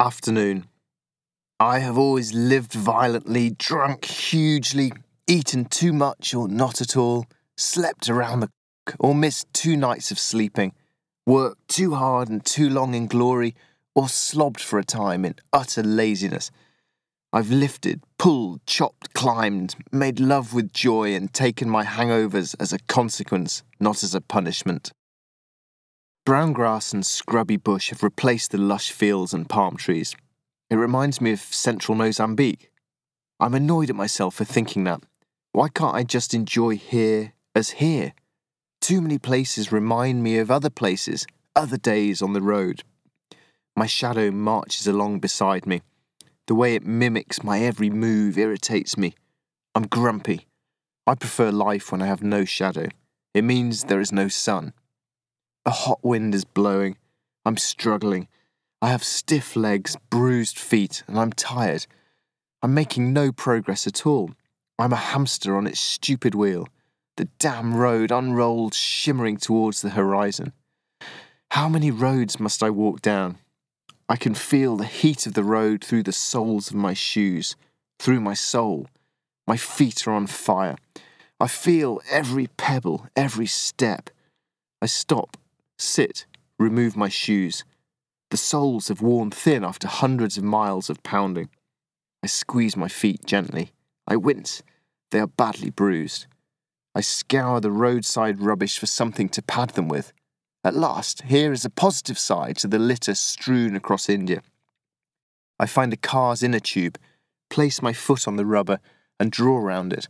Afternoon. I have always lived violently, drunk hugely, eaten too much or not at all, slept around the clock or missed two nights of sleeping, worked too hard and too long in glory, or slobbed for a time in utter laziness. I've lifted, pulled, chopped, climbed, made love with joy, and taken my hangovers as a consequence, not as a punishment. Brown grass and scrubby bush have replaced the lush fields and palm trees. It reminds me of central Mozambique. I'm annoyed at myself for thinking that. Why can't I just enjoy here as here? Too many places remind me of other places, other days on the road. My shadow marches along beside me. The way it mimics my every move irritates me. I'm grumpy. I prefer life when I have no shadow. It means there is no sun. A hot wind is blowing. I'm struggling. I have stiff legs, bruised feet, and I'm tired. I'm making no progress at all. I'm a hamster on its stupid wheel. The damn road unrolled, shimmering towards the horizon. How many roads must I walk down? I can feel the heat of the road through the soles of my shoes, through my soul. My feet are on fire. I feel every pebble, every step. I stop sit, remove my shoes. The soles have worn thin after hundreds of miles of pounding. I squeeze my feet gently. I wince. They are badly bruised. I scour the roadside rubbish for something to pad them with. At last, here is a positive side to the litter strewn across India. I find a car's inner tube, place my foot on the rubber, and draw round it.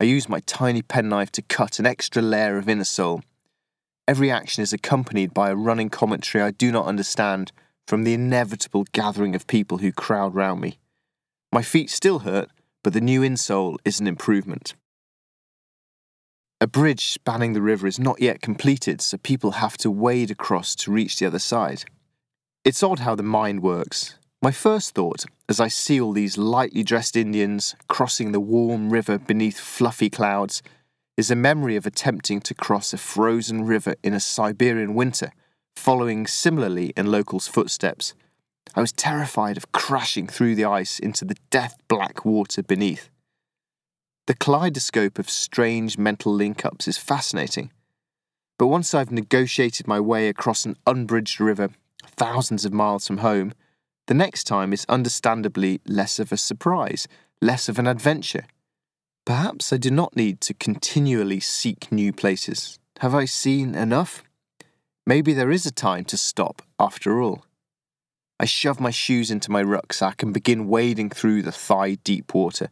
I use my tiny penknife to cut an extra layer of inner sole. Every action is accompanied by a running commentary I do not understand from the inevitable gathering of people who crowd round me. My feet still hurt, but the new insole is an improvement. A bridge spanning the river is not yet completed, so people have to wade across to reach the other side. It's odd how the mind works. My first thought, as I see all these lightly dressed Indians crossing the warm river beneath fluffy clouds, is a memory of attempting to cross a frozen river in a Siberian winter, following similarly in locals' footsteps. I was terrified of crashing through the ice into the death black water beneath. The kaleidoscope of strange mental link ups is fascinating. But once I've negotiated my way across an unbridged river, thousands of miles from home, the next time is understandably less of a surprise, less of an adventure. Perhaps I do not need to continually seek new places. Have I seen enough? Maybe there is a time to stop after all. I shove my shoes into my rucksack and begin wading through the thigh deep water.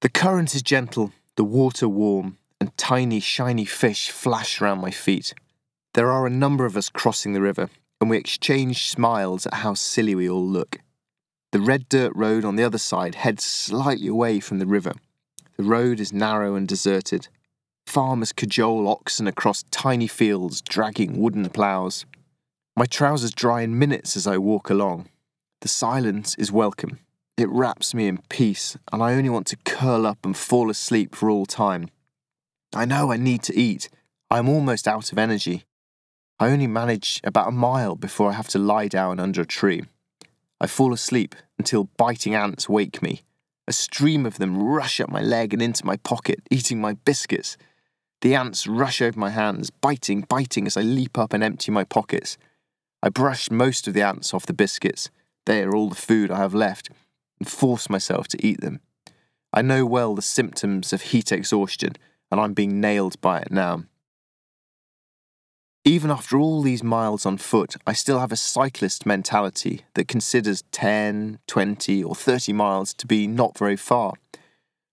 The current is gentle, the water warm, and tiny, shiny fish flash around my feet. There are a number of us crossing the river, and we exchange smiles at how silly we all look. The red dirt road on the other side heads slightly away from the river, the road is narrow and deserted. Farmers cajole oxen across tiny fields, dragging wooden ploughs. My trousers dry in minutes as I walk along. The silence is welcome. It wraps me in peace, and I only want to curl up and fall asleep for all time. I know I need to eat. I am almost out of energy. I only manage about a mile before I have to lie down under a tree. I fall asleep until biting ants wake me. A stream of them rush up my leg and into my pocket, eating my biscuits. The ants rush over my hands, biting, biting as I leap up and empty my pockets. I brush most of the ants off the biscuits. They are all the food I have left, and force myself to eat them. I know well the symptoms of heat exhaustion, and I'm being nailed by it now. Even after all these miles on foot, I still have a cyclist mentality that considers 10, 20, or 30 miles to be not very far.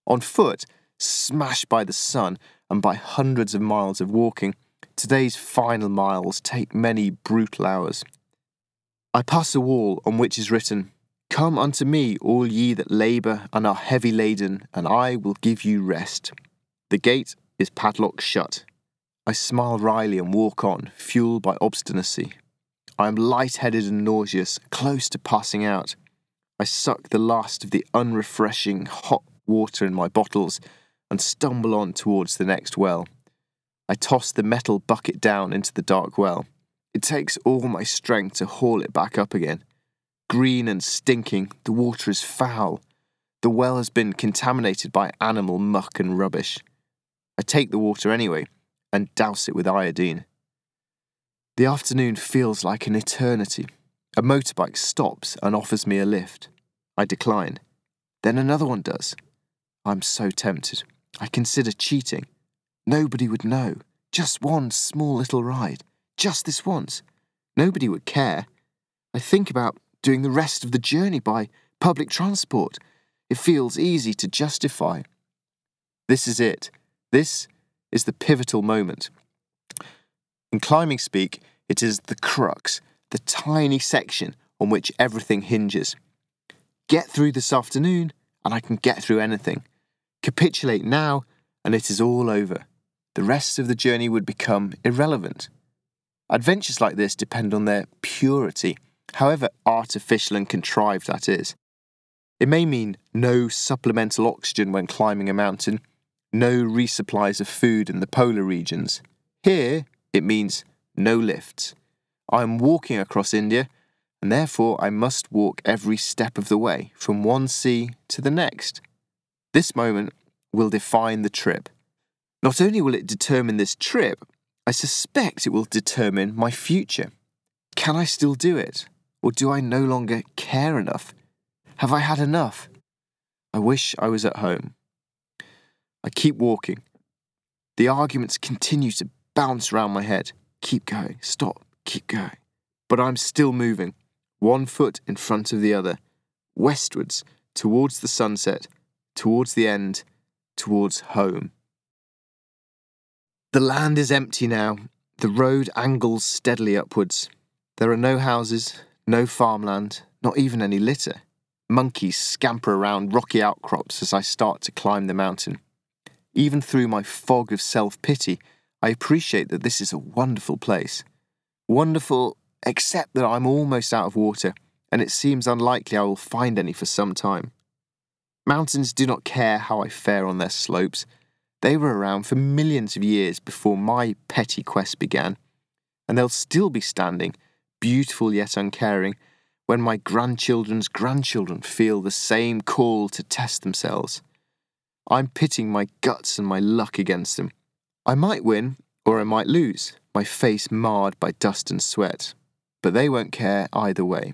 On foot, smashed by the sun and by hundreds of miles of walking, today's final miles take many brutal hours. I pass a wall on which is written, Come unto me, all ye that labour and are heavy laden, and I will give you rest. The gate is padlocked shut. I smile wryly and walk on, fueled by obstinacy. I am light-headed and nauseous, close to passing out. I suck the last of the unrefreshing hot water in my bottles and stumble on towards the next well. I toss the metal bucket down into the dark well. It takes all my strength to haul it back up again. green and stinking, the water is foul. The well has been contaminated by animal muck and rubbish. I take the water anyway and douse it with iodine. The afternoon feels like an eternity. A motorbike stops and offers me a lift. I decline. Then another one does. I'm so tempted. I consider cheating. Nobody would know. Just one small little ride. Just this once. Nobody would care. I think about doing the rest of the journey by public transport. It feels easy to justify. This is it. This is the pivotal moment. In climbing speak, it is the crux, the tiny section on which everything hinges. Get through this afternoon, and I can get through anything. Capitulate now, and it is all over. The rest of the journey would become irrelevant. Adventures like this depend on their purity, however artificial and contrived that is. It may mean no supplemental oxygen when climbing a mountain, no resupplies of food in the polar regions. Here, it means no lifts. I am walking across India, and therefore I must walk every step of the way, from one sea to the next. This moment will define the trip. Not only will it determine this trip, I suspect it will determine my future. Can I still do it? Or do I no longer care enough? Have I had enough? I wish I was at home. I keep walking. The arguments continue to bounce around my head. Keep going, stop, keep going. But I'm still moving, one foot in front of the other, westwards, towards the sunset, towards the end, towards home. The land is empty now. The road angles steadily upwards. There are no houses, no farmland, not even any litter. Monkeys scamper around rocky outcrops as I start to climb the mountain. Even through my fog of self pity, I appreciate that this is a wonderful place. Wonderful, except that I'm almost out of water, and it seems unlikely I will find any for some time. Mountains do not care how I fare on their slopes. They were around for millions of years before my petty quest began, and they'll still be standing, beautiful yet uncaring, when my grandchildren's grandchildren feel the same call to test themselves. I'm pitting my guts and my luck against them. I might win, or I might lose, my face marred by dust and sweat, but they won't care either way.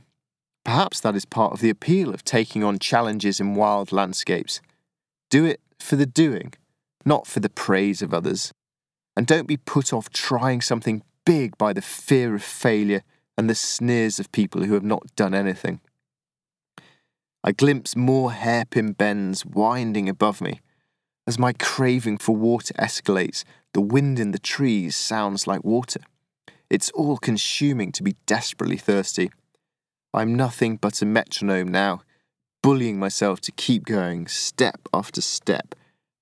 Perhaps that is part of the appeal of taking on challenges in wild landscapes. Do it for the doing, not for the praise of others. And don't be put off trying something big by the fear of failure and the sneers of people who have not done anything. I glimpse more hairpin bends winding above me. As my craving for water escalates, the wind in the trees sounds like water. It's all consuming to be desperately thirsty. I'm nothing but a metronome now, bullying myself to keep going, step after step,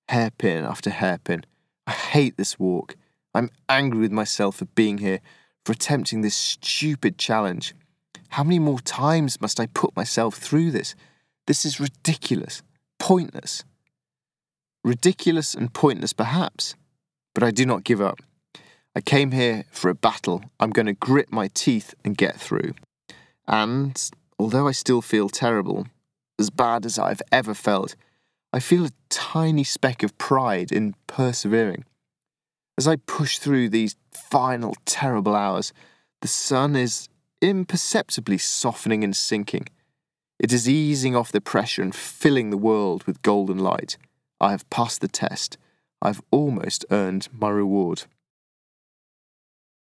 hairpin after hairpin. I hate this walk. I'm angry with myself for being here, for attempting this stupid challenge. How many more times must I put myself through this? This is ridiculous, pointless. Ridiculous and pointless, perhaps, but I do not give up. I came here for a battle. I'm going to grit my teeth and get through. And although I still feel terrible, as bad as I've ever felt, I feel a tiny speck of pride in persevering. As I push through these final terrible hours, the sun is imperceptibly softening and sinking. It is easing off the pressure and filling the world with golden light. I have passed the test. I've almost earned my reward.